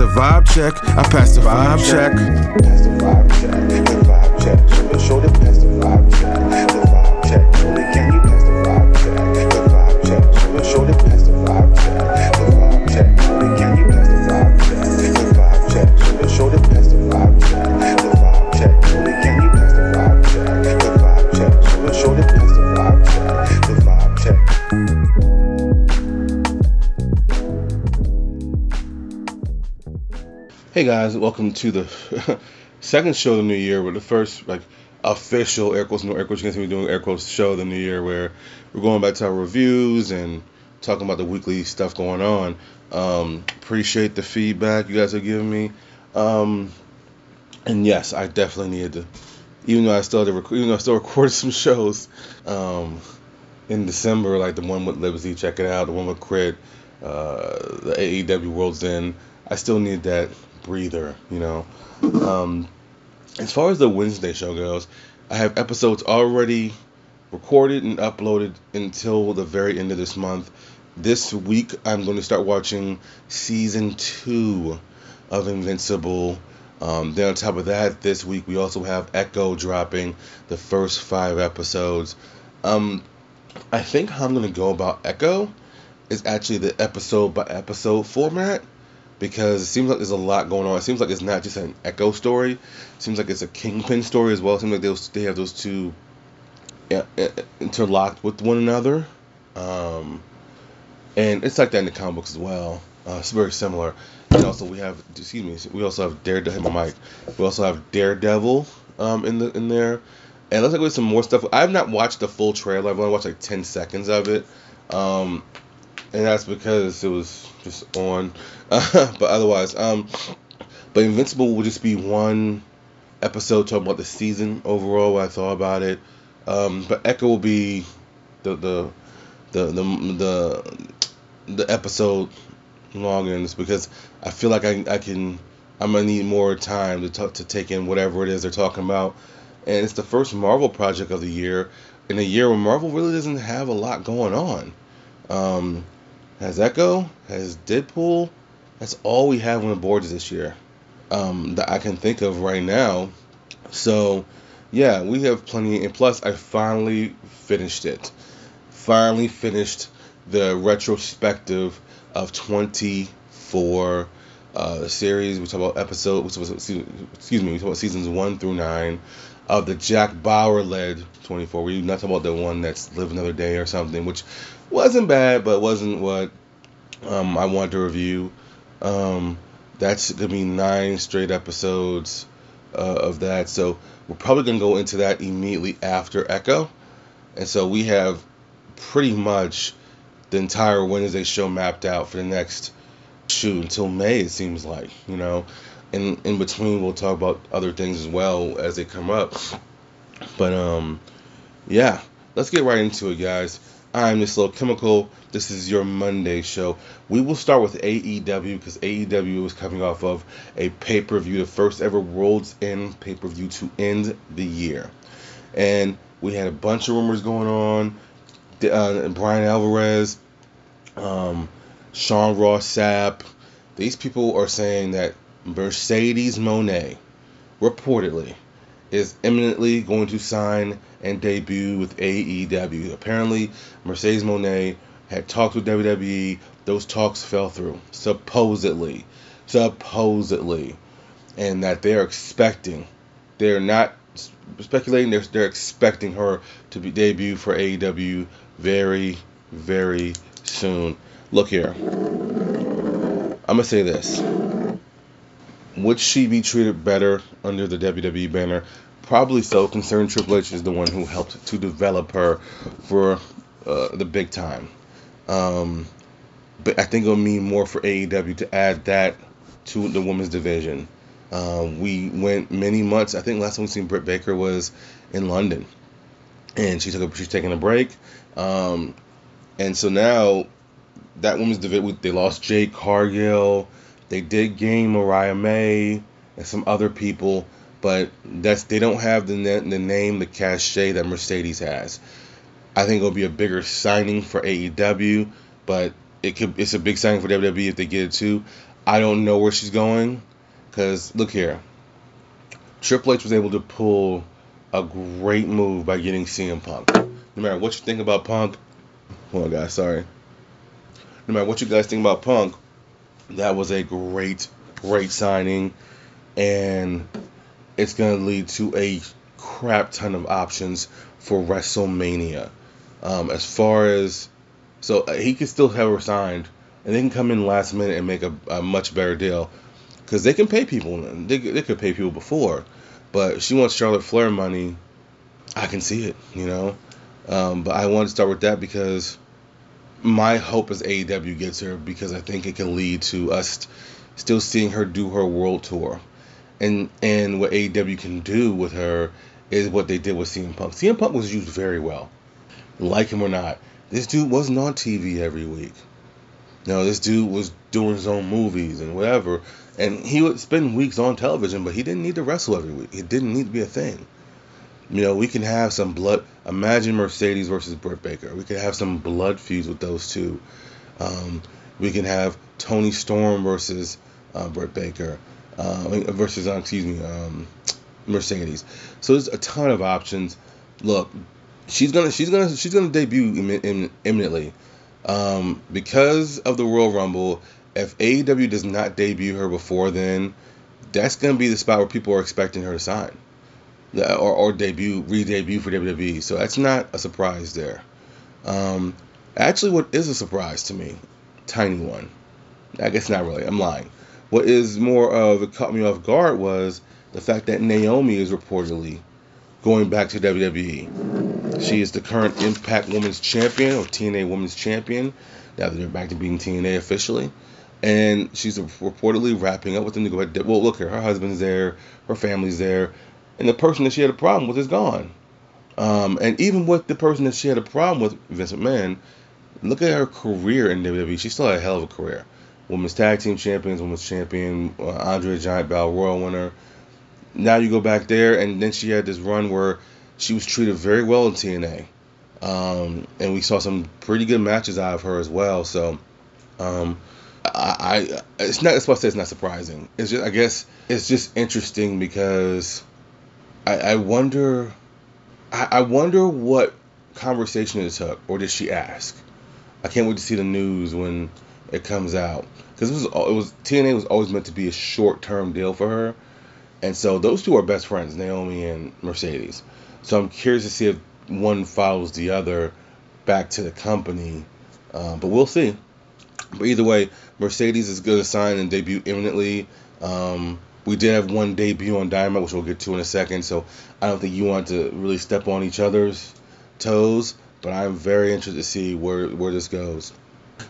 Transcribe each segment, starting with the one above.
the vibe check. I pass the vibe check. Pass the vibe check. The vibe check. Show the Hey guys, welcome to the second show of the new year, but the first like official air quotes, no air quotes, you guys be doing air quotes show of the new year where we're going back to our reviews and talking about the weekly stuff going on. Um, appreciate the feedback you guys are giving me. Um, and yes, I definitely needed to, even though I still had rec- even though I still recorded some shows um, in December, like the one with Liberty, check it out, the one with Crit, uh, the AEW World's End. I still need that breather, you know. Um, as far as the Wednesday show goes, I have episodes already recorded and uploaded until the very end of this month. This week, I'm going to start watching season two of Invincible. Um, then on top of that, this week we also have Echo dropping the first five episodes. Um, I think how I'm going to go about Echo is actually the episode by episode format because it seems like there's a lot going on. It seems like it's not just an Echo story. It seems like it's a Kingpin story as well. It seems like those, they have those two uh, interlocked with one another. Um, and it's like that in the comic books as well. Uh, it's very similar. And also we have, excuse me, we also have Daredevil. My mic. We also have Daredevil um, in the in there. And it looks like there's some more stuff. I've not watched the full trailer. I've only watched like 10 seconds of it. Um, and that's because it was just on. but otherwise, um, but Invincible will just be one episode talking about the season overall. What I thought about it. Um, but Echo will be the the the the the, the episode longings because I feel like I I can I'm gonna need more time to talk, to take in whatever it is they're talking about. And it's the first Marvel project of the year in a year where Marvel really doesn't have a lot going on. Um, has Echo, has Deadpool. That's all we have on the boards this year um, that I can think of right now. So, yeah, we have plenty. And plus, I finally finished it. Finally finished the retrospective of 24 uh, series. We talk about episode, excuse me, we talk about seasons one through nine of the Jack Bauer led 24. We're not talking about the one that's Live Another Day or something, which wasn't bad, but wasn't what um, I wanted to review. Um, that's gonna be nine straight episodes uh, of that. So we're probably gonna go into that immediately after Echo, and so we have pretty much the entire Wednesday show mapped out for the next shoot until May. It seems like you know. And in between, we'll talk about other things as well as they come up. But um, yeah, let's get right into it, guys. I'm this Little Chemical. This is your Monday show. We will start with AEW because AEW is coming off of a pay per view, the first ever World's End pay per view to end the year. And we had a bunch of rumors going on. Uh, Bryan Alvarez, um, Sean Ross. These people are saying that Mercedes Moné, reportedly, is imminently going to sign and debut with AEW. Apparently, Mercedes Moné had talked with WWE. Those talks fell through, supposedly. Supposedly. And that they're expecting, they're not speculating, they're, they're expecting her to be debut for AEW very, very soon. Look here. I'm going to say this. Would she be treated better under the WWE banner? Probably so, considering Triple H is the one who helped to develop her for uh, the big time. Um, but I think it'll mean more for AEW to add that to the women's division. Um, we went many months. I think last time we seen Britt Baker was in London, and she took a, she's taking a break. Um, and so now that women's division, they lost Jade Cargill. They did gain Mariah May and some other people, but that's they don't have the the name, the cachet that Mercedes has. I think it'll be a bigger signing for AEW, but it could it's a big signing for WWE if they get it too. I don't know where she's going. Because, look here. Triple H was able to pull a great move by getting CM Punk. No matter what you think about Punk, hold on, guys, sorry. No matter what you guys think about Punk, that was a great, great signing. And it's going to lead to a crap ton of options for WrestleMania. Um, as far as so uh, he could still have her signed, and they can come in last minute and make a, a much better deal because they can pay people. They they could pay people before, but she wants Charlotte Flair money. I can see it, you know. Um, but I want to start with that because my hope is AEW gets her because I think it can lead to us still seeing her do her world tour. And and what AEW can do with her is what they did with CM Punk. CM Punk was used very well. Like him or not. This dude wasn't on TV every week. No, this dude was doing his own movies and whatever. And he would spend weeks on television, but he didn't need to wrestle every week. It didn't need to be a thing. You know, we can have some blood. Imagine Mercedes versus Britt Baker. We could have some blood feuds with those two. Um, we can have Toni Storm versus uh, Britt Baker uh, versus, uh, excuse me, um, Mercedes. So there's a ton of options. Look, she's gonna she's gonna she's gonna debut Im- Im- imminently um, because of the Royal Rumble. If AEW does not debut her before then, that's gonna be the spot where people are expecting her to sign or, or debut re-debut for WWE. So that's not a surprise there. Um, actually, what is a surprise to me, tiny one. I guess not really. I'm lying. What is more of it caught me off guard was the fact that Naomi is reportedly going back to WWE. She is the current Impact Women's Champion or TNA Women's Champion. Now that they're back to being TNA officially. And she's reportedly wrapping up with them to go back. Well, look here, her husband's there, her family's there, and the person that she had a problem with is gone. Um, and even with the person that she had a problem with, Vince McMahon, look at her career in WWE. She still had a hell of a career. Women's Tag Team Champions, Women's Champion, uh, Andre Giant Battle Royal winner, now you go back there, and then she had this run where she was treated very well in TNA, um, and we saw some pretty good matches out of her as well. So, um, I, I it's not. That's why I say it's not surprising. It's just I guess it's just interesting because I, I wonder, I, I wonder what conversation it took, or did she ask? I can't wait to see the news when it comes out because it was it was TNA was always meant to be a short term deal for her and so those two are best friends, Naomi and Mercedes. So I'm curious to see if one follows the other back to the company. Uh, but we'll see. But either way, Mercedes is going to sign and debut imminently. Um, we did have one debut on Dynamite, which we'll get to in a second. So I don't think you want to really step on each other's toes. But I'm very interested to see where, where this goes.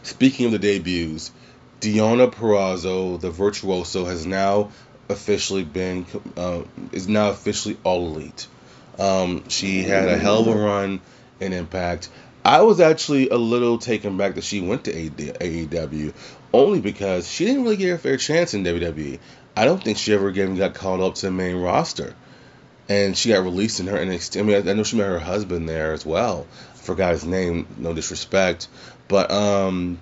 Speaking of the debuts, Deonna Purrazzo, the virtuoso, has now officially been uh, is now officially all elite. Um, she had a hell of a run in Impact. I was actually a little taken back that she went to AEW, only because she didn't really get a fair chance in WWE. I don't think she ever again got called up to the main roster, and she got released in her NXT. I mean, I know she met her husband there as well. I forgot his name. No disrespect, but um,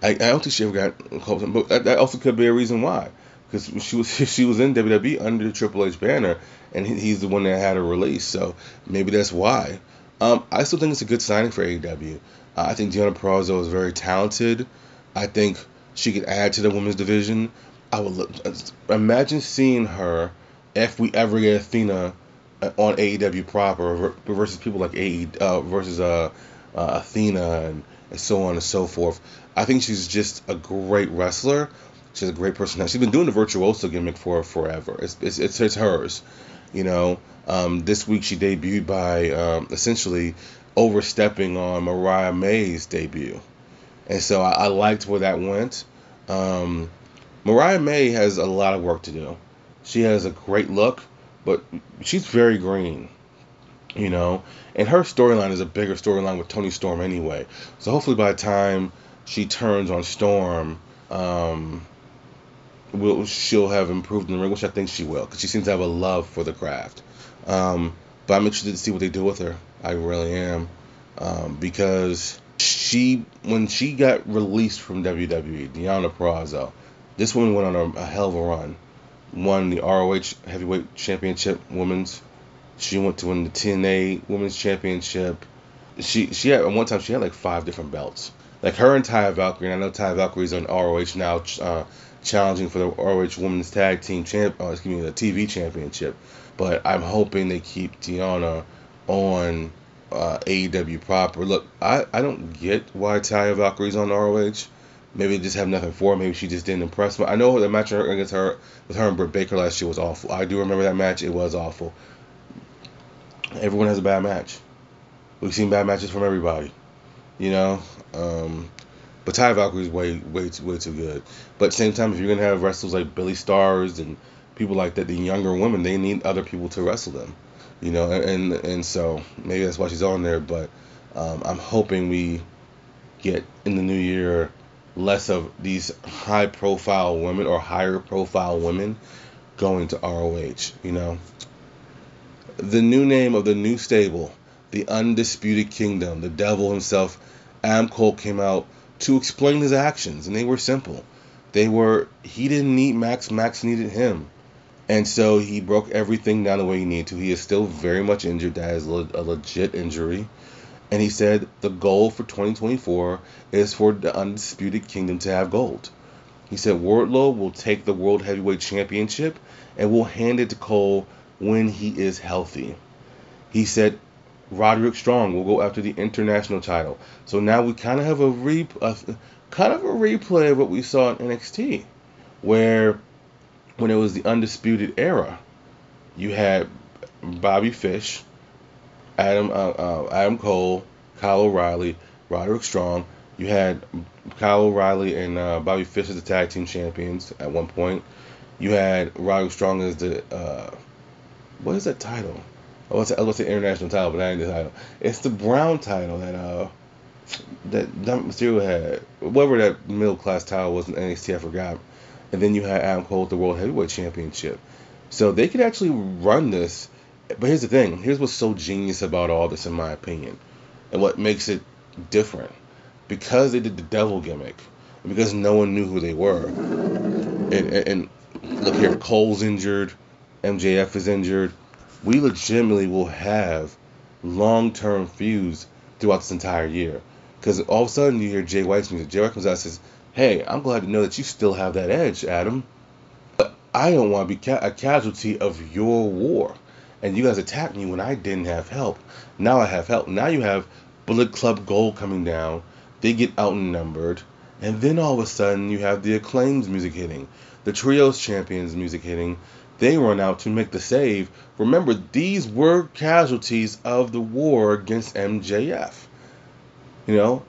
I, I don't think she ever got called. up. But that, that also could be a reason why because she was she was in WWE under the Triple H banner, and he, he's the one that had her release. So maybe that's why. Um, I still think it's a good signing for AEW. Uh, I think Deonna Purrazzo is very talented. I think she could add to the women's division. I would look, imagine seeing her if we ever get Athena uh, on AEW proper versus people like AE uh, versus uh, uh, Athena and, and so on and so forth. I think she's just a great wrestler. She's a great personality. She's been doing the virtuoso gimmick for forever. It's it's it's, it's hers, you know. Um, this week she debuted by um, essentially overstepping on Mariah May's debut, and so I, I liked where that went. Um, Mariah May has a lot of work to do. She has a great look, but she's very green, you know. And her storyline is a bigger storyline with Toni Storm anyway. So hopefully by the time she turns on Storm, um, will she'll have improved in the ring, which I think she will, because she seems to have a love for the craft. Um, but I'm interested to see what they do with her. I really am, um, because she when she got released from WWE, Deonna Purrazzo, this woman went on a, a hell of a run. Won the ROH Heavyweight Championship Women's. She went to win the TNA Women's Championship. She she had at one time she had like five different belts. Like her and Taya Valkyrie. And I know Ty Valkyrie's on ROH now, uh, challenging for the ROH Women's Tag Team Champ. Uh, excuse me, the TV Championship. But I'm hoping they keep Tiana on uh, AEW proper. Look, I, I don't get why Taya Valkyrie's on ROH. Maybe they just have nothing for her. Maybe she just didn't impress me. I know the match against her with her and Britt Baker last year was awful. I do remember that match. It was awful. Everyone has a bad match. We've seen bad matches from everybody. You know, um, but Ty Valkyrie is way, way, too, way too good. But at the same time, if you're gonna have wrestlers like Billie Starkz and people like that, the younger women, they need other people to wrestle them. You know, and and so maybe that's why she's on there. But um, I'm hoping we get in the new year less of these high profile women or higher profile women going to ROH. You know, the new name of the new stable, the Undisputed Kingdom, the devil himself, Adam Cole came out to explain his actions, and they were simple. They were he didn't need Max, Max needed him. And so he broke everything down the way he needed to. He is still very much injured. That is a legit injury. And he said the goal for 2024 is for the Undisputed Kingdom to have gold. He said Wardlow will take the World Heavyweight Championship and will hand it to Cole when he is healthy. He said Roderick Strong will go after the international title. So now we kind of have a, re- a kind of a replay of what we saw in NXT, where when it was the undisputed era, you had Bobby Fish, Adam uh, uh, Adam Cole, Kyle O'Reilly, Roderick Strong. You had Kyle O'Reilly and uh, Bobby Fish as the tag team champions at one point. You had Roderick Strong as the uh, what is that title? Oh, the, what's the international title? But that ain't the title. It's the Brown title that uh that Dominik Mysterio had. Whatever that middle class title was in NXT, I forgot and then you had Adam Cole with the World Heavyweight Championship. So they could actually run this. But here's the thing. Here's what's so genius about all this, in my opinion, and what makes it different. Because they did the devil gimmick, because no one knew who they were, and, and, and look here, Cole's injured, MJF is injured. We legitimately will have long-term feuds throughout this entire year. Because all of a sudden you hear Jay White's music. Jay White comes out and says, hey, I'm glad to know that you still have that edge, Adam. But I don't want to be ca- a casualty of your war. And you guys attacked me when I didn't have help. Now I have help. Now you have Bullet Club Gold coming down. They get outnumbered. And then all of a sudden you have the Acclaims music hitting. The Trios Champions music hitting. They run out to make the save. Remember, these were casualties of the war against MJF. You know,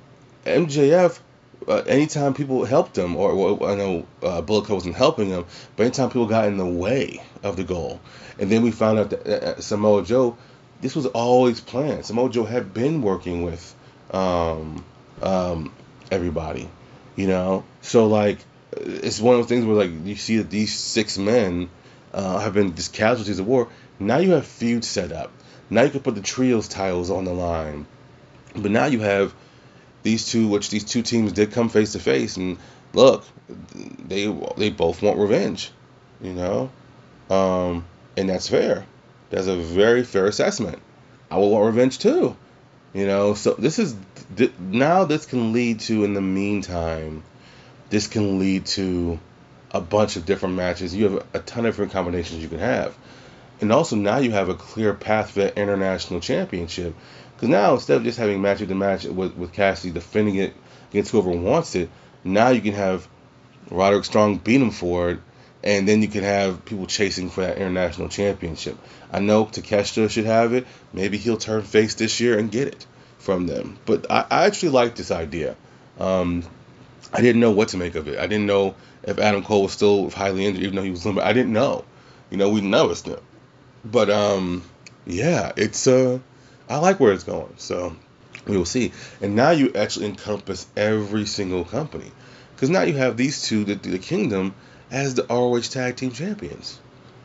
MJF uh, anytime people helped him, or, I know uh, Bullet Club wasn't helping him, but anytime people got in the way of the goal, and then we found out that uh, Samoa Joe, this was always planned. Samoa Joe had been working with um, um, everybody, you know. So like, it's one of those things where like you see that these six men uh, have been just casualties of war. Now you have feuds set up. Now you can put the trios titles on the line, but now you have these two, which these two teams did come face to face, and look, they they both want revenge, you know, um, and that's fair. That's a very fair assessment. I will want revenge too, you know. So this is now this can lead to in the meantime, this can lead to a bunch of different matches. You have a ton of different combinations you can have, and also now you have a clear path for the international championship because now instead of just having match after match with, with defending it against whoever wants it, now you can have Roderick Strong beat him for it, and then you can have people chasing for that international championship. I know Takeshita should have it. Maybe he'll turn face this year and get it from them. But I, I actually like this idea. Um, I didn't know what to make of it. I didn't know if Adam Cole was still highly injured, even though he was limited. I didn't know. You know, we never knew. But um, yeah, it's uh, I like where it's going. So we will see. And now you actually encompass every single company. Because now you have these two, the, the Kingdom, as the ROH Tag Team Champions.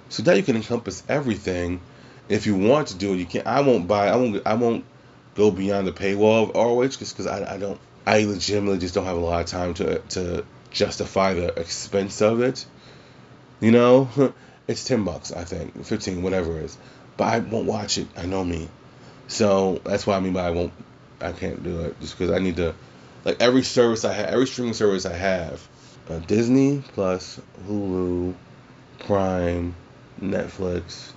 So now you can encompass everything. If you want to do it, you can. I won't buy. I won't. I won't go beyond the paywall of ROH just because I, I don't. I legitimately just don't have a lot of time to to justify the expense of it. You know, it's ten bucks, I think, fifteen, whatever it is. But I won't watch it. I know me, so that's what I mean by I won't. I can't do it just because I need to. Like every service I have, every streaming service I have, uh, Disney Plus, Hulu, Prime, Netflix,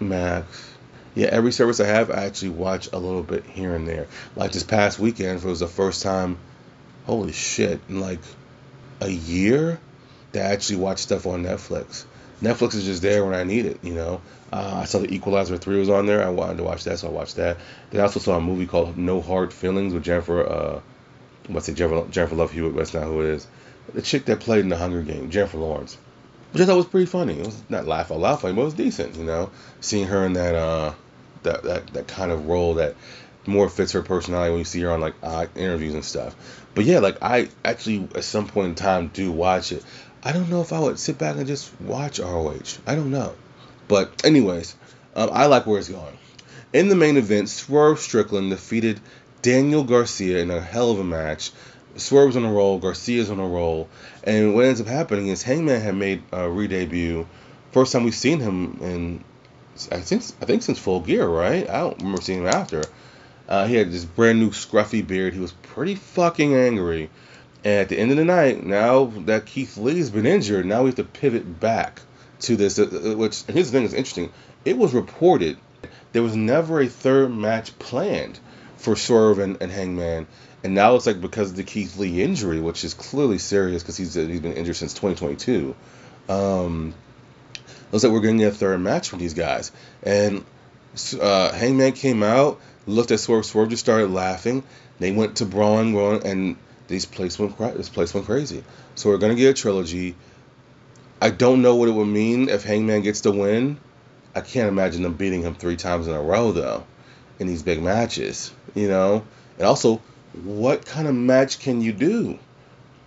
Max. Yeah, every service I have, I actually watch a little bit here and there. Like this past weekend, it was the first time, holy shit, in like a year, that I actually watch stuff on Netflix. Netflix is just there when I need it, you know. Uh, I saw the Equalizer 3 was on there. I wanted to watch that, so I watched that. Then I also saw a movie called No Hard Feelings with Jennifer, uh, what's it, Jennifer, Jennifer Love Hewitt, that's not who it is. The chick that played in The Hunger Game, Jennifer Lawrence. Which I thought was pretty funny. It was not laugh out loud funny, but it was decent, you know. Seeing her in that, uh, that, that, that kind of role that more fits her personality when you see her on like uh, interviews and stuff. But yeah, like I actually at some point in time do watch it. I don't know if I would sit back and just watch ROH. I don't know. But anyways, um, I like where it's going. In the main event, Swerve Strickland defeated Daniel Garcia in a hell of a match. Swerve's on a roll, Garcia's on a roll, and what ends up happening is Hangman had made a re-debut. First time we've seen him in, I think, I think since Full Gear, right? I don't remember seeing him after. Uh, he had this brand new scruffy beard. He was pretty fucking angry. And at the end of the night, now that Keith Lee's been injured, now we have to pivot back to this. Uh, uh, which here's the thing that's interesting. It was reported there was never a third match planned for Swerve and, and Hangman, and now it's like because of the Keith Lee injury, which is clearly serious because he's he's been injured since 2022. Um, looks like we're going to get a third match from these guys, and uh, Hangman came out, looked at Swerve, Swerve just started laughing. They went to Braun, Braun and this place went this place went crazy. So we're gonna get a trilogy. I don't know what it would mean if Hangman gets the win. I can't imagine them beating him three times in a row though, in these big matches. You know, and also, what kind of match can you do?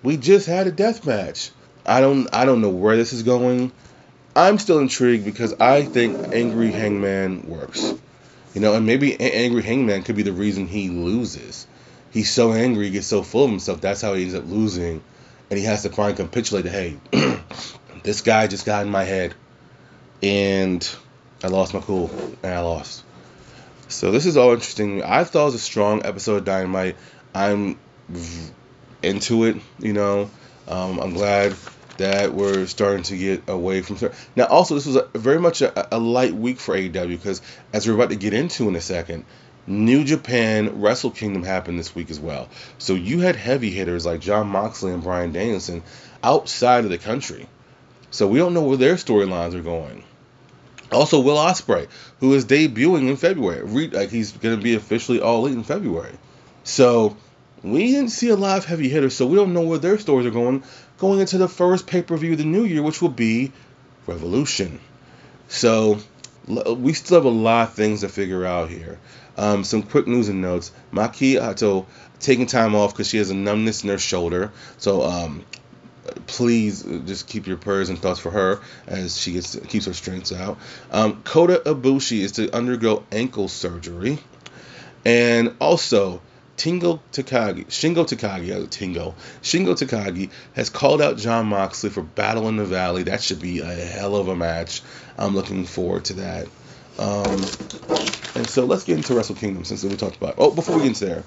We just had a death match. I don't I don't know where this is going. I'm still intrigued because I think Angry Hangman works. You know, and maybe Angry Hangman could be the reason he loses. He's so angry, he gets so full of himself. That's how he ends up losing, and he has to finally capitulate. Hey, this guy just got in my head, and I lost my cool, and I lost. So this is all interesting. I thought it was a strong episode of Dynamite. I'm into it. You know, um, I'm glad that we're starting to get away from. Now, also, this was a, very much a, a light week for AEW because, as we're about to get into in a second, New Japan Wrestle Kingdom happened this week as well. So you had heavy hitters like Jon Moxley and Bryan Danielson outside of the country. So we don't know where their storylines are going. Also, Will Ospreay, who is debuting in February, like he's going to be officially all in February. So we didn't see a lot of heavy hitters, so we don't know where their stories are going going into the first pay per view of the new year, which will be Revolution. So we still have a lot of things to figure out here. Um, some quick news and notes. Maki Itoh taking time off because she has a numbness in her shoulder. So um, please just keep your prayers and thoughts for her as she gets keeps her strengths out. Um, Kota Ibushi is to undergo ankle surgery, and also Tingo Takagi, Shingo Takagi, uh, Tingo, Shingo Takagi has called out Jon Moxley for Battle in the Valley. That should be a hell of a match. I'm looking forward to that. Um, and so let's get into Wrestle Kingdom since we talked about. It. Oh, before we get into there,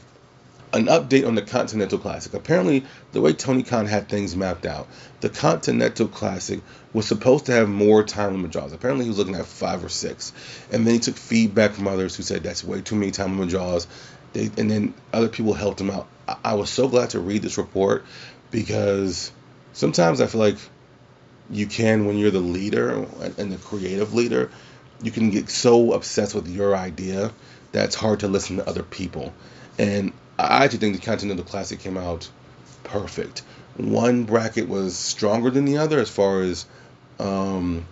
an update on the Continental Classic. Apparently, the way Tony Khan had things mapped out, the Continental Classic was supposed to have more time limit draws. Apparently, he was looking at five or six, and then he took feedback from others who said that's way too many time limit draws. They, and then other people helped him out. I, I was so glad to read this report because sometimes I feel like you can when you're the leader and the creative leader you can get so obsessed with your idea that it's hard to listen to other people. And I actually think the Continental Classic came out perfect. One bracket was stronger than the other as far as um,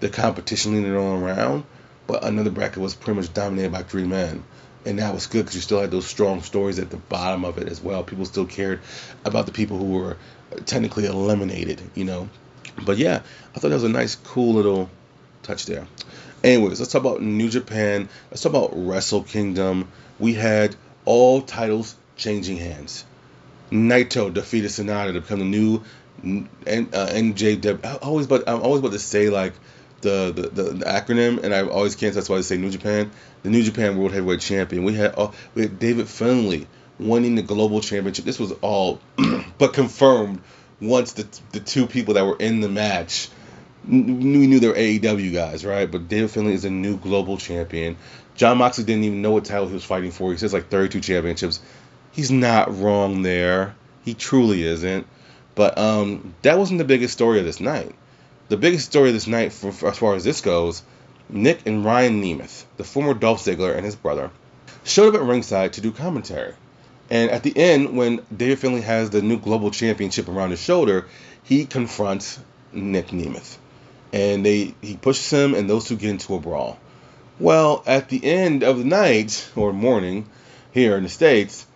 the competition leading all around, but another bracket was pretty much dominated by three men. And that was good because you still had those strong stories at the bottom of it as well. People still cared about the people who were technically eliminated, you know. But yeah, I thought that was a nice, cool little touch there. Anyways, let's talk about New Japan. Let's talk about Wrestle Kingdom. We had all titles changing hands. Naito defeated Sanada to become the new uh, NJW. Always, but I'm always about to say like the, the, the, acronym, and I always can't. So That's why I say New Japan. The New Japan World Heavyweight Champion. We had uh, we had David Finlay winning the global championship. This was all but confirmed once the the two people that were in the match we knew they were AEW guys, right? But David Finlay is a new global champion. Jon Moxley didn't even know what title he was fighting for. He says like 32 championships. He's not wrong there. He truly isn't. But um, that wasn't the biggest story of this night. The biggest story of this night, for, for- as far as this goes, Nick and Ryan Nemeth, the former Dolph Ziggler and his brother, showed up at ringside to do commentary. And at the end, when David Finlay has the new global championship around his shoulder, he confronts Nick Nemeth. And they he pushes him, and those two get into a brawl. Well, at the end of the night or morning here in the States,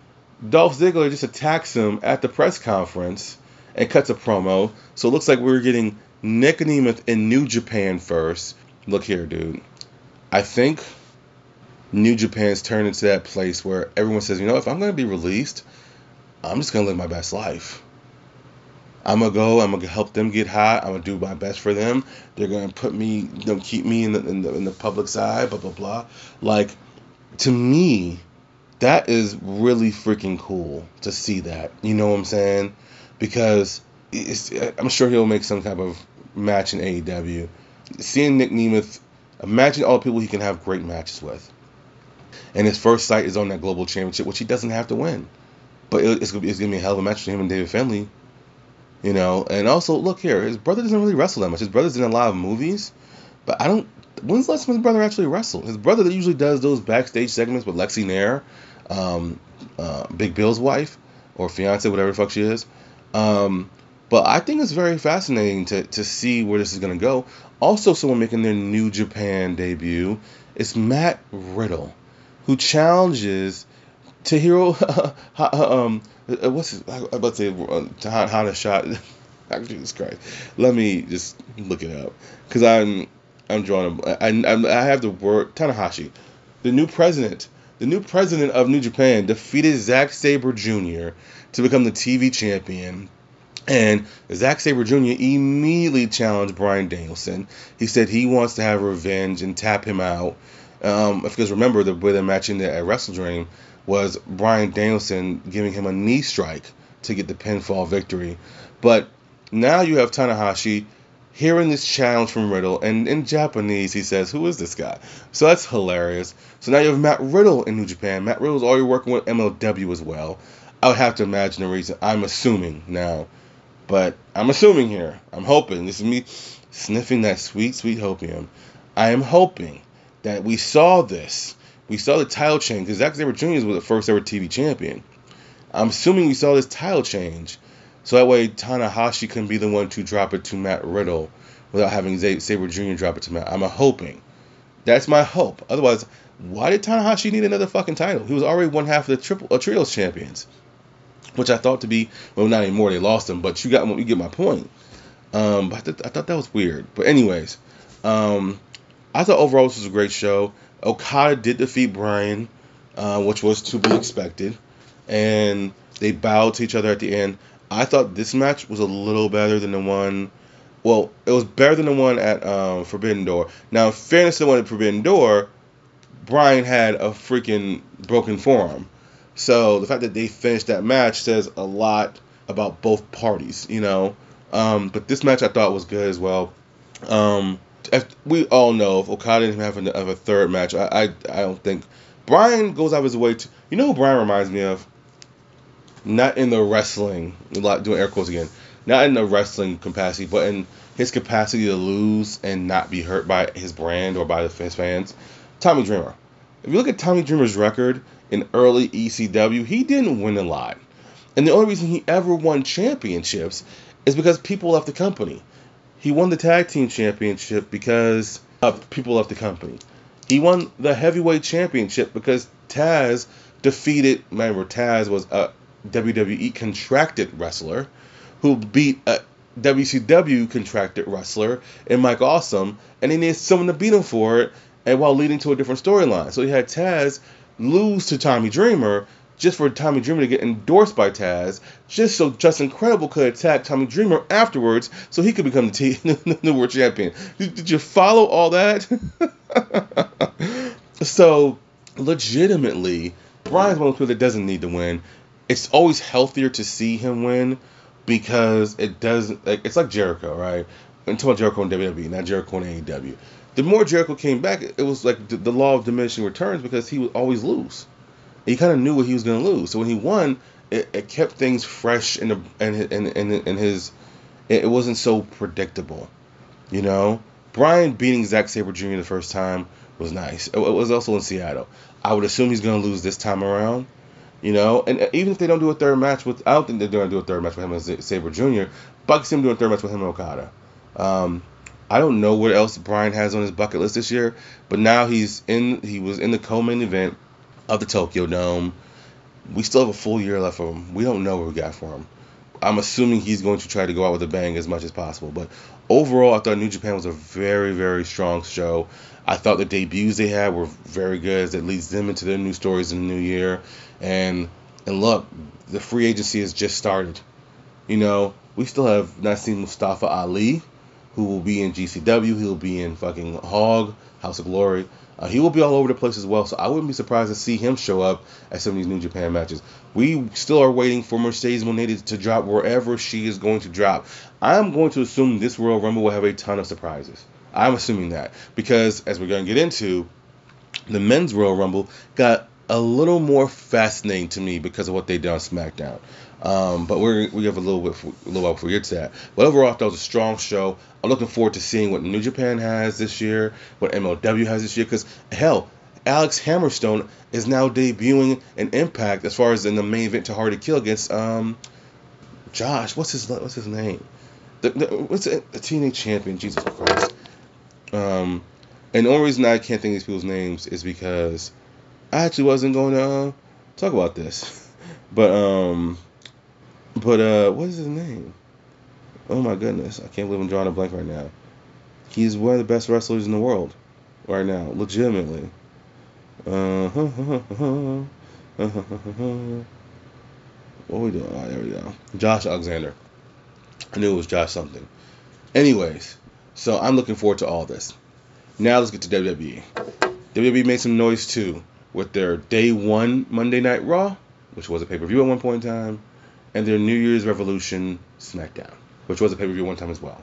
Dolph Ziggler just attacks him at the press conference and cuts a promo. So it looks like we're getting Nick Nemeth in New Japan first. Look here, dude. I think New Japan's turned into that place where everyone says, you know, if I'm going to be released, I'm just going to live my best life. I'm gonna go. I'm gonna help them get hot. I'm gonna do my best for them. They're gonna put me, know, keep me in the in the, in the public's eye. Blah blah blah. Like, to me, that is really freaking cool to see that. You know what I'm saying? Because I'm sure he'll make some type of match in AEW. Seeing Nick Nemeth, imagine all the people he can have great matches with. And his first sight is on that global championship, which he doesn't have to win. But it's it's gonna be a hell of a match for him and David Finlay. You know, and also look here, his brother doesn't really wrestle that much. His brother's in a lot of movies, but I don't. When's the last time his brother actually wrestled? His brother that usually does those backstage segments with Lexy Nair, um, uh, Big Bill's wife or fiance, whatever the fuck she is. Um, but I think it's very fascinating to, to see where this is going to go. Also, someone making their New Japan debut is Matt Riddle, who challenges Tahiro. um, uh, what's his, I was about to say uh, Tahan Hana shot. Jesus Christ. Let me just look it up because I'm I'm drawing. A, I, I'm, I have the word Tanahashi, the new president. The new president of New Japan defeated Zack Sabre Jr. to become the TV champion. And Zack Sabre Jr. immediately challenged Bryan Danielson. He said he wants to have revenge and tap him out. Um, because remember, the way they're matching at Wrestle Dream was Bryan Danielson giving him a knee strike to get the pinfall victory. But now you have Tanahashi hearing this challenge from Riddle, and in Japanese he says, "Who is this guy?" So that's hilarious. So now you have Matt Riddle in New Japan. Matt Riddle's already working with MLW as well. I would have to imagine the reason. I'm assuming now, but I'm assuming here. I'm hoping this is me sniffing that sweet, sweet hopium. I am hoping that we saw this. We saw the title change because Zack Sabre Jr. was the first ever TV champion. I'm assuming we saw this title change so that way Tanahashi can be the one to drop it to Matt Riddle without having Z- Sabre Jr. drop it to Matt. I'm hoping. That's my hope. Otherwise, why did Tanahashi need another fucking title? He was already one half of the triple uh, trios champions, which I thought to be well, not anymore. They lost him, but you got you get my point. Um, but I, th- I thought that was weird. But anyways, um, I thought overall this was a great show. Okada did defeat Bryan, uh, which was to be expected, and they bowed to each other at the end. I thought this match was a little better than the one. Well, it was better than the one at um, Forbidden Door. Now, in fairness to the one at Forbidden Door, Bryan had a freaking broken forearm. So the fact that they finished that match says a lot about both parties, you know. Um, but this match I thought was good as well. Um, we all know if Okada didn't have a, third match, I, I I don't think Bryan goes out of his way to. You know who Bryan reminds me of? Not in the wrestling, doing air quotes again. Not in the wrestling capacity, but in his capacity to lose and not be hurt by his brand or by the his fans. Tommy Dreamer. If you look at Tommy Dreamer's record in early ECW, he didn't win a lot. And the only reason he ever won championships is because people left the company. He won the tag team championship because of people left the company. He won the heavyweight championship because Taz defeated. Remember, Taz was a WWE contracted wrestler who beat a WCW contracted wrestler in Mike Awesome, and he needed someone to beat him for it, and while leading to a different storyline. So he had Taz lose to Tommy Dreamer just for Tommy Dreamer to get endorsed by Taz, just so Justin Credible could attack Tommy Dreamer afterwards, so he could become the, T- the world champion. Did, did you follow all that? so, legitimately, Bryan's one of those that doesn't need to win. It's always healthier to see him win because it doesn't like it's like Jericho, right? Until Jericho in WWE, not Jericho in AEW. The more Jericho came back, it was like the, the law of diminishing returns because he would always lose. He kind of knew what he was going to lose. So when he won, it, it kept things fresh in the and in, in, in his. It wasn't so predictable, you know. Bryan beating Zack Sabre Jr. the first time was nice. It, it was also in Seattle. I would assume he's going to lose this time around. You know, and even if they don't do a third match with, I don't think they're going to do a third match with him and Sabre Jr. But see him doing a third match with him and Okada. Um, I don't know what else Bryan has on his bucket list this year, but now he's in. He was in the co-main event of the Tokyo Dome. We still have a full year left for him. We don't know what we got for him. I'm assuming he's going to try to go out with a bang as much as possible. But overall, I thought New Japan was a very, very strong show. I thought the debuts they had were very good. That leads them into their new stories in the new year. And and look, the free agency has just started. You know, we still have not seen Mustafa Ali, who will be in GCW. He'll be in fucking Hog, House of Glory. Uh, he will be all over the place as well, so I wouldn't be surprised to see him show up at some of these New Japan matches. We still are waiting for Mercedes Moné to drop wherever she is going to drop. I'm going to assume this Royal Rumble will have a ton of surprises. I'm assuming that because as we're going to get into, the men's Royal Rumble got a little more fascinating to me because of what they did on SmackDown. Um, but we're we have a little bit a little while before we get to that. But overall, that was a strong show. I'm looking forward to seeing what New Japan has this year, what MLW has this year. Because hell, Alex Hammerstone is now debuting an Impact as far as in the main event to Hard to Kill against um, Josh. What's his what's his name? The, the, what's the teenage champion? Jesus Christ. Um, and the only reason I can't think of these people's names is because I actually wasn't going to uh, talk about this. But um, but uh, what is his name? Oh my goodness, I can't believe I'm drawing a blank right now. He's one of the best wrestlers in the world right now, legitimately. Uh, what are we doing? Oh, there we go. Josh Alexander. I knew it was Josh something. Anyways, so I'm looking forward to all this. Now let's get to WWE. WWE made some noise too with their day one Monday Night Raw, which was a pay per view at one point in time, and their New Year's Revolution SmackDown, which was a pay per view one time as well.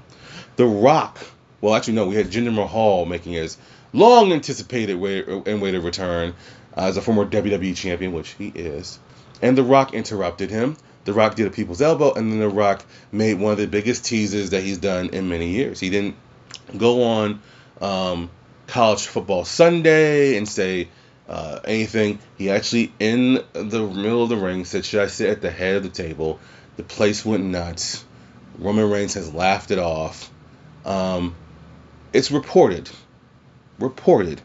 The Rock, well, actually, no, we had Jinder Mahal making his long anticipated way and way to return uh, as a former WWE champion, which he is. And The Rock interrupted him. The Rock did a people's elbow, and then The Rock made one of the biggest teases that he's done in many years. He didn't go on um, College Football Sunday and say uh, anything. He actually, in the middle of the ring, said, Should I sit at the head of the table? The place went nuts. Roman Reigns has laughed it off. Um, it's reported, reported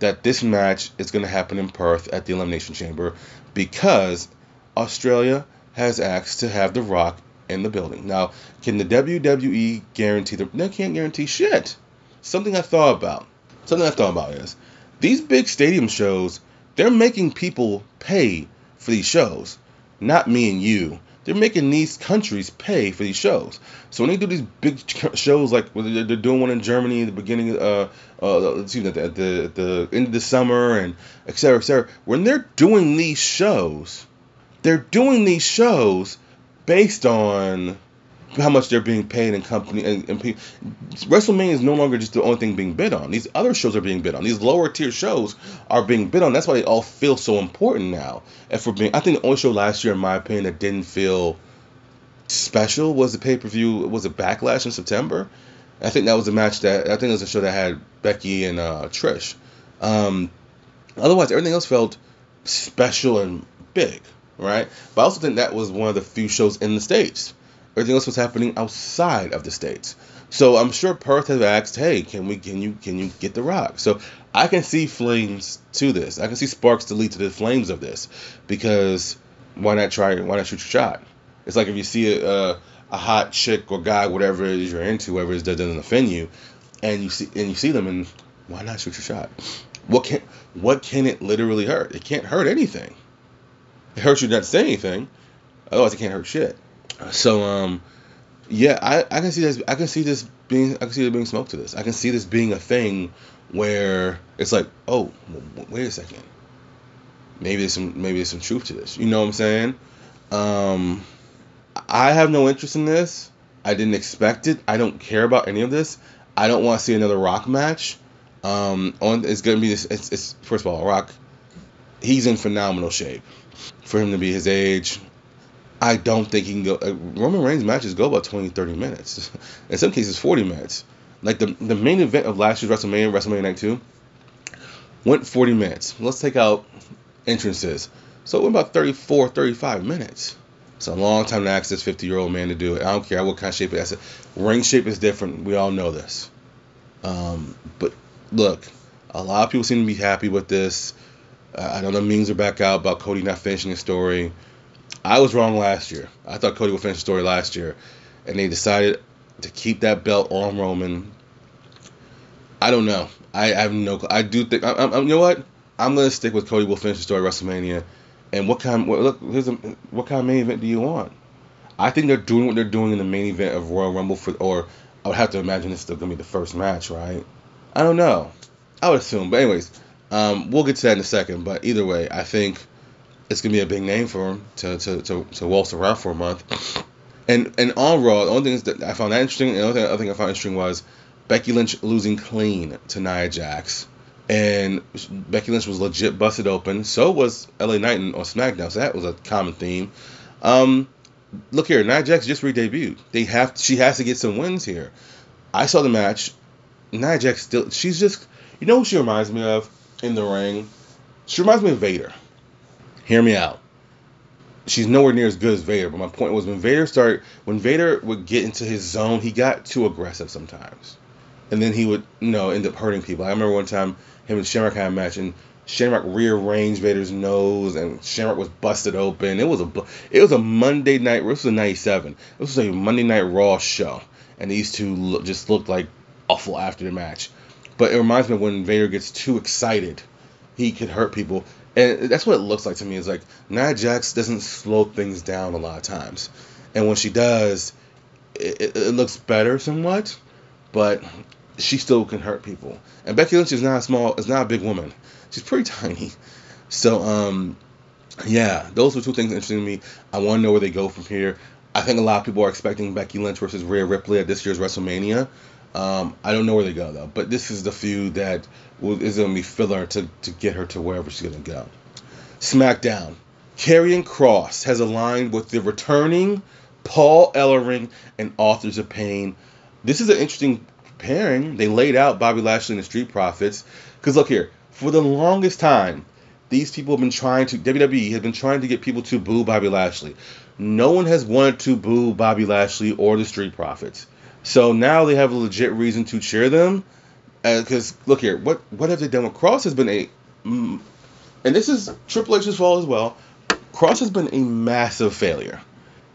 that this match is going to happen in Perth at the Elimination Chamber because Australia has asked to have The Rock in the building. Now, can the WWE guarantee the? They can't guarantee shit. Something I thought about. Something I thought about is these big stadium shows. They're making people pay for these shows, not me and you. They're making these countries pay for these shows. So when they do these big shows, like they're doing one in Germany at the beginning, uh, uh, excuse me, at the, at the, at the end of the summer, and et cetera, et cetera. When they're doing these shows, they're doing these shows based on how much they're being paid and company and, and pe- WrestleMania is no longer just the only thing being bid on. These other shows are being bid on. These lower tier shows are being bid on. That's why they all feel so important now. And for being, I think the only show last year, in my opinion, that didn't feel special was the pay per view. It was a Backlash in September? I think that was a match that I think it was a show that had Becky and uh, Trish. Um, otherwise, everything else felt special and big, right? But I also think that was one of the few shows in the states Everything else was happening outside of the states. So I'm sure Perth has asked, "Hey, can we can you can you get the Rock?" So I can see flames to this. I can see sparks to lead to the flames of this because why not try? Why not shoot your shot? It's like if you see a, a, hot chick or guy, whatever it is you're into, whatever it is that doesn't offend you, and you see and you see them, and why not shoot your shot? What can what can it literally hurt? It can't hurt anything. It hurts you not to say anything. Otherwise, it can't hurt shit. So, um, yeah, I, I can see this. I can see this being. I can see there being smoke to this. I can see this being a thing where it's like, oh, wait a second. Maybe there's some. Maybe there's some truth to this. You know what I'm saying? Um, I have no interest in this. I didn't expect it. I don't care about any of this. I don't want to see another Rock match. Um, on it's gonna be this. It's, it's first of all, Rock. He's in phenomenal shape for him to be his age. I don't think he can go. Roman Reigns matches go about 20, 30 minutes. In some cases, 40 minutes. Like the the main event of last year's WrestleMania, WrestleMania Night 2, went 40 minutes. Let's take out entrances. So it went about 34, 35 minutes. It's a long time to ask this 50 year old man to do it. I don't care what kind of shape it is. Ring shape is different. We all know this. Um, but look, a lot of people seem to be happy with this. Uh, I don't know the memes are back out about Cody not finishing his story. I was wrong last year. I thought Cody would finish the story last year, and they decided to keep that belt on Roman. I don't know. I, have no. I do think. I, I, you know what? I'm gonna stick with Cody will finish the story WrestleMania. And what kind? What, look, here's a, what kind of main event do you want? I think they're doing what they're doing in the main event of Royal Rumble for, or I would have to imagine it's still gonna be the first match, right? I don't know. I would assume, but anyways, um, we'll get to that in a second. But either way, I think it's gonna be a big name for him to to to, to waltz around for a month. And and on Raw, the only thing that I found that interesting, the other thing, thing I found interesting was Becky Lynch losing clean to Nia Jax. And Becky Lynch was legit busted open. So was LA Knight on SmackDown. So that was a common theme. Um, look here, Nia Jax just re-debuted. They have she has to get some wins here. I saw the match. Nia Jax still she's just you know who she reminds me of in the ring? She reminds me of Vader. Hear me out. She's nowhere near as good as Vader, but my point was when Vader started when Vader would get into his zone, he got too aggressive sometimes. And then he would you know end up hurting people. I remember one time him and Shamrock had a match and Shamrock rearranged Vader's nose, and Shamrock was busted open. It was a it was a Monday night. This was a '97. This was a Monday Night Raw show, and these two look, just looked like awful after the match. But it reminds me when Vader gets too excited, he could hurt people, and that's what it looks like to me. Is like Nia Jax doesn't slow things down a lot of times, and when she does, it, it, it looks better somewhat, but she still can hurt people. And Becky Lynch is not a small, is not a big woman. She's pretty tiny. So, um, yeah, those were two things interesting to me. I want to know where they go from here. I think a lot of people are expecting Becky Lynch versus Rhea Ripley at this year's WrestleMania. Um, I don't know where they go though, but this is the feud that is going to be filler to, to get her to wherever she's going to go. SmackDown. Karrion Kross has aligned with the returning Paul Ellering and Authors of Pain. This is an interesting pairing. They laid out Bobby Lashley and the Street Profits. Because look here, for the longest time, these people have been trying to WWE has been trying to get people to boo Bobby Lashley. No one has wanted to boo Bobby Lashley or the Street Profits. So now they have a legit reason to cheer them. Because uh, look here, what what have they done with Kross has been a, and this is Triple H's fault as well. Kross has been a massive failure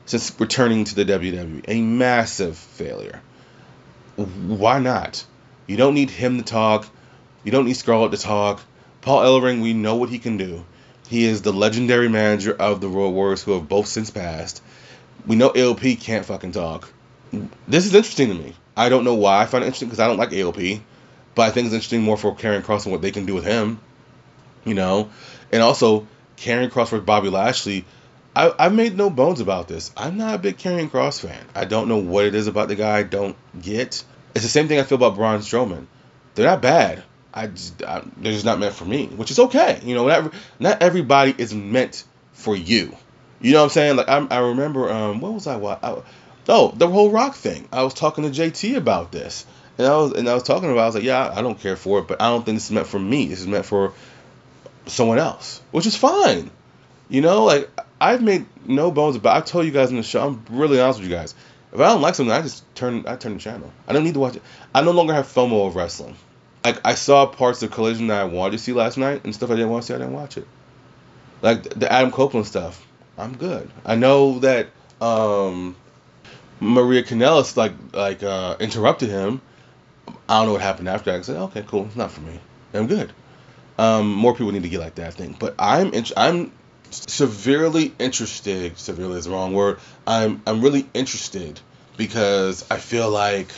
since returning to the WWE. A massive failure why not? You don't need him to talk. You don't need Scarlett to talk. Paul Ellering, we know what he can do. He is the legendary manager of the Road Warriors who have both since passed. We know AOP can't fucking talk. This is interesting to me. I don't know why I find it interesting because I don't like AOP, but I think it's interesting more for Karrion Kross and what they can do with him. You know, and also Karrion Kross with Bobby Lashley. I, I've made no bones about this. I'm not a big Karrion Kross fan. I don't know what it is about the guy I don't get. It's the same thing I feel about Braun Strowman. They're not bad. I, just, I they're just not meant for me, which is okay. You know, not, not everybody is meant for you. You know what I'm saying? Like I, I remember, um, what was I, what? I, oh, the whole rock thing. I was talking to JT about this, and I was and I was talking about. I was like, yeah, I don't care for it, but I don't think this is meant for me. This is meant for someone else, which is fine. You know, like I've made no bones about. I told you guys in the show. I'm really honest with you guys. If I don't like something, I just turn I turn the channel. I don't need to watch it. I no longer have FOMO of wrestling. Like I saw parts of Collision that I wanted to see last night, and stuff I didn't want to see. I didn't watch it. Like the Adam Copeland stuff, I'm good. I know that um, Maria Kanellis like like uh, interrupted him. I don't know what happened after that. I said, okay, cool, it's not for me. I'm good. Um, more people need to get like that, I think. But I'm I'm severely interested. Severely is the wrong word. I'm I'm really interested because I feel like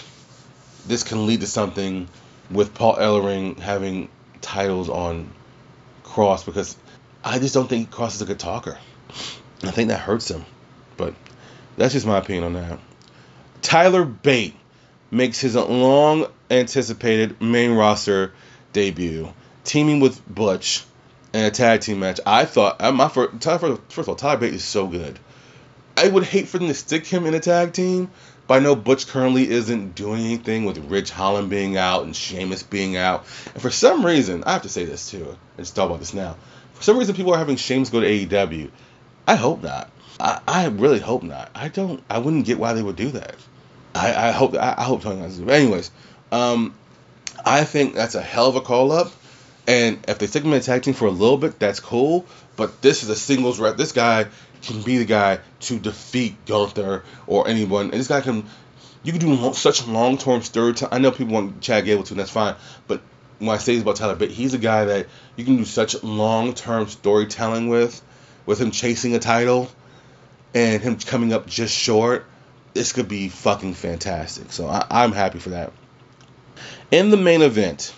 this can lead to something with Paul Ellering having titles on Kross because I just don't think Kross is a good talker. I think that hurts him. But that's just my opinion on that. Tyler Bate makes his long anticipated main roster debut, teaming with Butch in a tag team match. I thought uh, my first, first of all, Tyler Bate is so good. I would hate for them to stick him in a tag team, but I know Butch currently isn't doing anything with Ridge Holland being out and Sheamus being out. And for some reason, I have to say this too. Let's talk about this now. For some reason, people are having Sheamus go to AEW. I hope not. I, I really hope not. I don't. I wouldn't get why they would do that. I, I hope. I, I hope Tony does. But anyways, um, I think that's a hell of a call up. And if they stick him in tag team for a little bit, that's cool. But this is a singles rep. This guy can be the guy to defeat Gunther or anyone. And this guy can. You can do such long term storytelling. I know people want Chad Gable to, and that's fine. But when I say this about Tyler Bate, he's a guy that you can do such long term storytelling with, with him chasing a title and him coming up just short. This could be fucking fantastic. So I, I'm happy for that. In the main event,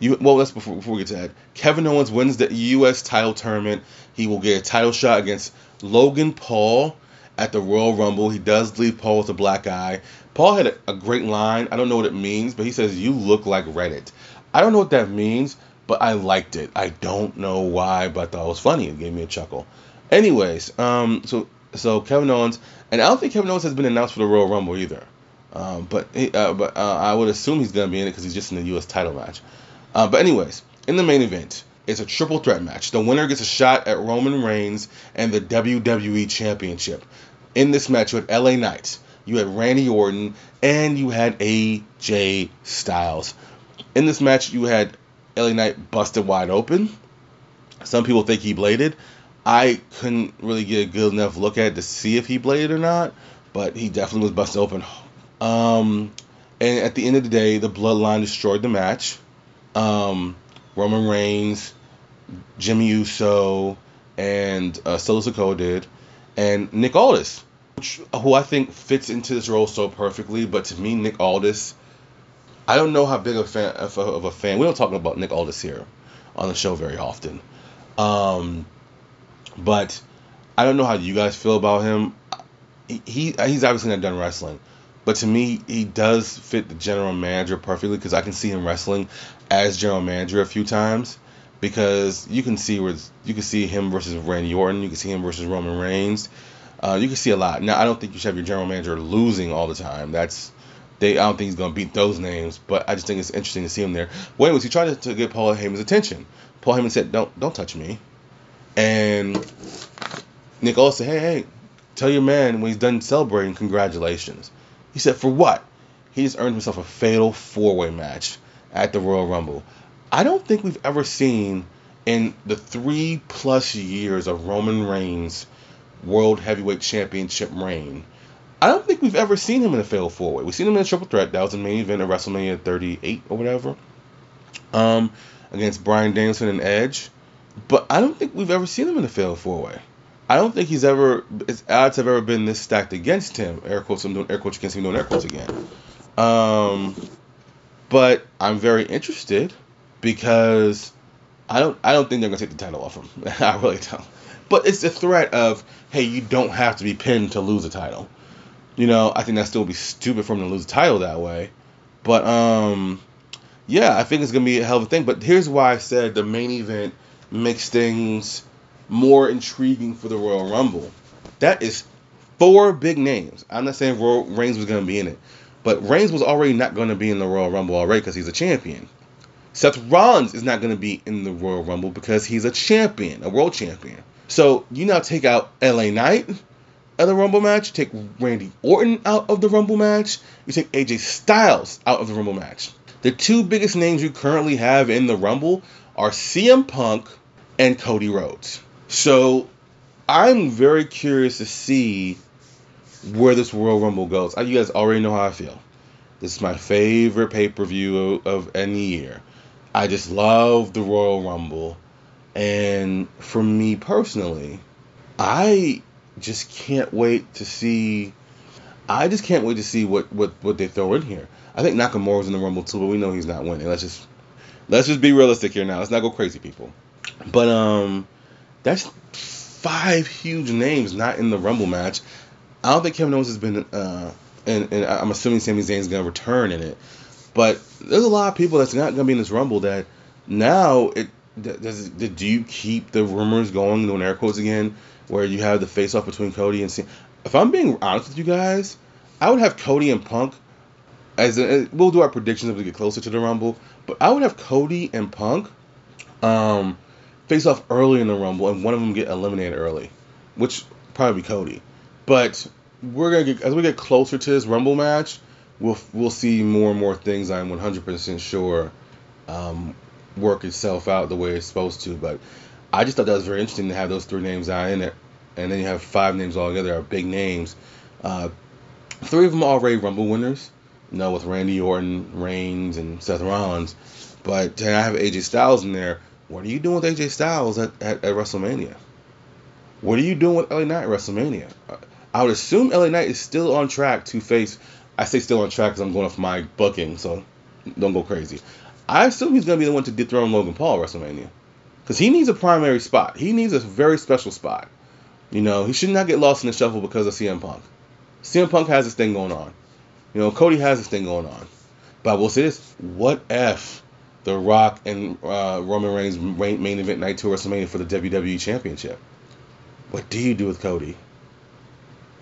you well, let's before, before we get to that. Kevin Owens wins the U.S. title tournament. He will get a title shot against Logan Paul at the Royal Rumble. He does leave Paul with a black eye. Paul had a, a great line. I don't know what it means, but he says, "You look like Reddit." I don't know what that means, but I liked it. I don't know why, but I thought it was funny. It gave me a chuckle. Anyways, um, so so Kevin Owens, and I don't think Kevin Owens has been announced for the Royal Rumble either. Um, but he, uh, but uh, I would assume he's gonna be in it because he's just in the U.S. title match. Uh, but anyways, in the main event, it's a triple threat match. The winner gets a shot at Roman Reigns and the WWE Championship. In this match, you had LA Knight, you had Randy Orton, and you had AJ Styles. In this match, you had LA Knight busted wide open. Some people think he bladed. I couldn't really get a good enough look at to see if he bladed or not, but he definitely was busted open. Um, and at the end of the day, the Bloodline destroyed the match. Um, Roman Reigns, Jimmy Uso, and uh, Solo Sikoa did, and Nick Aldis, which, who I think fits into this role so perfectly. But to me, Nick Aldis, I don't know how big of a fan of a, of a fan. We don't talk about Nick Aldis here on the show very often. Um, but I don't know how you guys feel about him. He, he he's obviously not done wrestling, but to me, he does fit the general manager perfectly because I can see him wrestling as general manager a few times because you can see where you can see him versus Randy Orton, you can see him versus Roman Reigns. Uh, you can see a lot. Now, I don't think you should have your general manager losing all the time. That's they. I don't think he's gonna beat those names, but I just think it's interesting to see him there. Well, anyways, he tried to, to get Paul Heyman's attention. Paul Heyman said, "Don't don't touch me," and Nick Aldis said, "Hey, hey, tell your man when he's done celebrating, congratulations." He said, "For what?" He just earned himself a fatal four-way match at the Royal Rumble. I don't think we've ever seen in the three plus years of Roman Reigns' World Heavyweight Championship reign. I don't think we've ever seen him in a fatal four way. We've seen him in a triple threat. That was the main event of WrestleMania 38 or whatever, um, against Bryan Danielson and Edge. But I don't think we've ever seen him in a fatal four way. I don't think he's ever his odds have ever been this stacked against him. Air quotes. I'm doing air quotes against him. Doing air quotes again. Um, but I'm very interested because I don't I don't think they're gonna take the title off him. I really don't. But it's the threat of hey, you don't have to be pinned to lose a title. You know, I think that still would be stupid for him to lose a title that way. But um, yeah, I think it's gonna be a hell of a thing. But here's why I said the main event makes things more intriguing for the Royal Rumble. That is four big names. I'm not saying Royal Reigns was gonna be in it, but Reigns was already not gonna be in the Royal Rumble already because he's a champion. Seth Rollins is not going to be in the Royal Rumble because he's a champion, a world champion. So you now take out LA Knight of the Rumble match, take Randy Orton out of the Rumble match, you take AJ Styles out of the Rumble match. The two biggest names you currently have in the Rumble are CM Punk and Cody Rhodes. So I'm very curious to see where this Royal Rumble goes. Uh, you guys already know how I feel. This is my favorite pay per view of, of any year. I just love the Royal Rumble, And for me personally, I just can't wait to see. I just can't wait to see what what what they throw in here. I think Nakamura's in the Rumble too, but we know he's not winning. Let's just let's just be realistic here now. Let's not go crazy, people. But um, that's five huge names not in the Rumble match. I don't think Kevin Owens has been, uh, and, and I'm assuming Sami Zayn's gonna return in it. But there's a lot of people that's not gonna be in this Rumble that now it does. Do you keep the rumors going doing air quotes again, where you have the face off between Cody and? If I'm being honest with you guys, I would have Cody and Punk as a, we'll do our predictions as we get closer to the Rumble. But I would have Cody and Punk um, face off early in the Rumble, and one of them get eliminated early, which probably Cody. But we're gonna get as we get closer to this Rumble match, we'll we'll see more and more things. I'm 100% sure um, work itself out the way it's supposed to. But I just thought that was very interesting to have those three names out in it, and then you have five names all together, are big names. Uh, three of them are already Rumble winners, you know, with Randy Orton, Reigns, and Seth Rollins. But I have AJ Styles in there. What are you doing with AJ Styles at, at, at WrestleMania? What are you doing with LA Knight at WrestleMania? I would assume LA Knight is still on track to face. I say still on track because I'm going off my booking, so don't go crazy. I assume he's going to be the one to dethrone Logan Paul at WrestleMania because he needs a primary spot. He needs a very special spot. You know, he should not get lost in the shuffle because of CM Punk. CM Punk has this thing going on. You know, Cody has this thing going on. But I will say this: What if The Rock and uh, Roman Reigns main event night to WrestleMania for the WWE Championship? What do you do with Cody?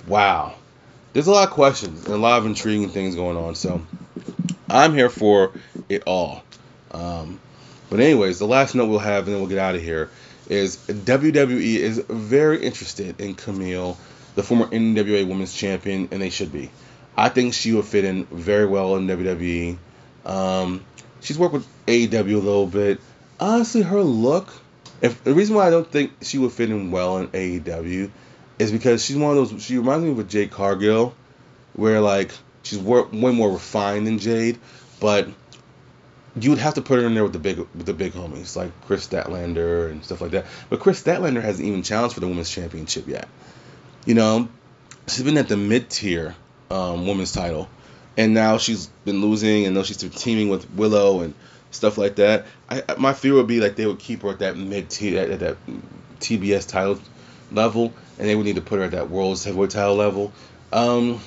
Wow. There's a lot of questions and a lot of intriguing things going on. So I'm here for it all. Um, but anyways, the last note we'll have, and then we'll get out of here, is WWE is very interested in Kamille, the former NWA Women's Champion, and they should be. I think she would fit in very well in WWE. Um, she's worked with AEW a little bit. Honestly, her look. If the reason why I don't think she would fit in well in AEW is because she's one of those. She reminds me of Jade Cargill, where like she's way more refined than Jade, but you would have to put her in there with the big with the big homies like Kris Statlander and stuff like that. But Kris Statlander hasn't even challenged for the women's championship yet. You know, she's been at the mid tier um, women's title, and now she's been losing, and now she's teaming with Willow and stuff like that. I, my fear would be like they would keep her at that mid tier at, at that TBS title level, and they would need to put her at that world's heavyweight title level. Um,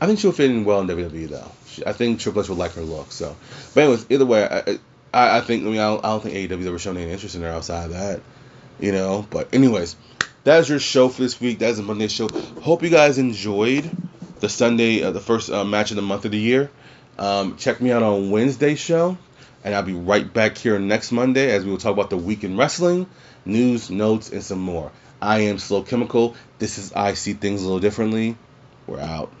I think she'll fit in well in WWE though. She, I think Triple H would like her look. So, but anyways, either way, I I, I think I mean I don't, I don't think AEW's ever shown any interest in her outside of that, you know. But anyways, that's your show for this week. That's a Monday show. Hope you guys enjoyed the Sunday, uh, the first uh, match of the month of the year. Um, check me out on Wednesday show, and I'll be right back here next Monday as we will talk about the week in wrestling, news, notes, and some more. I am Slow Chemical. This is I See Things a Little Differently. We're out.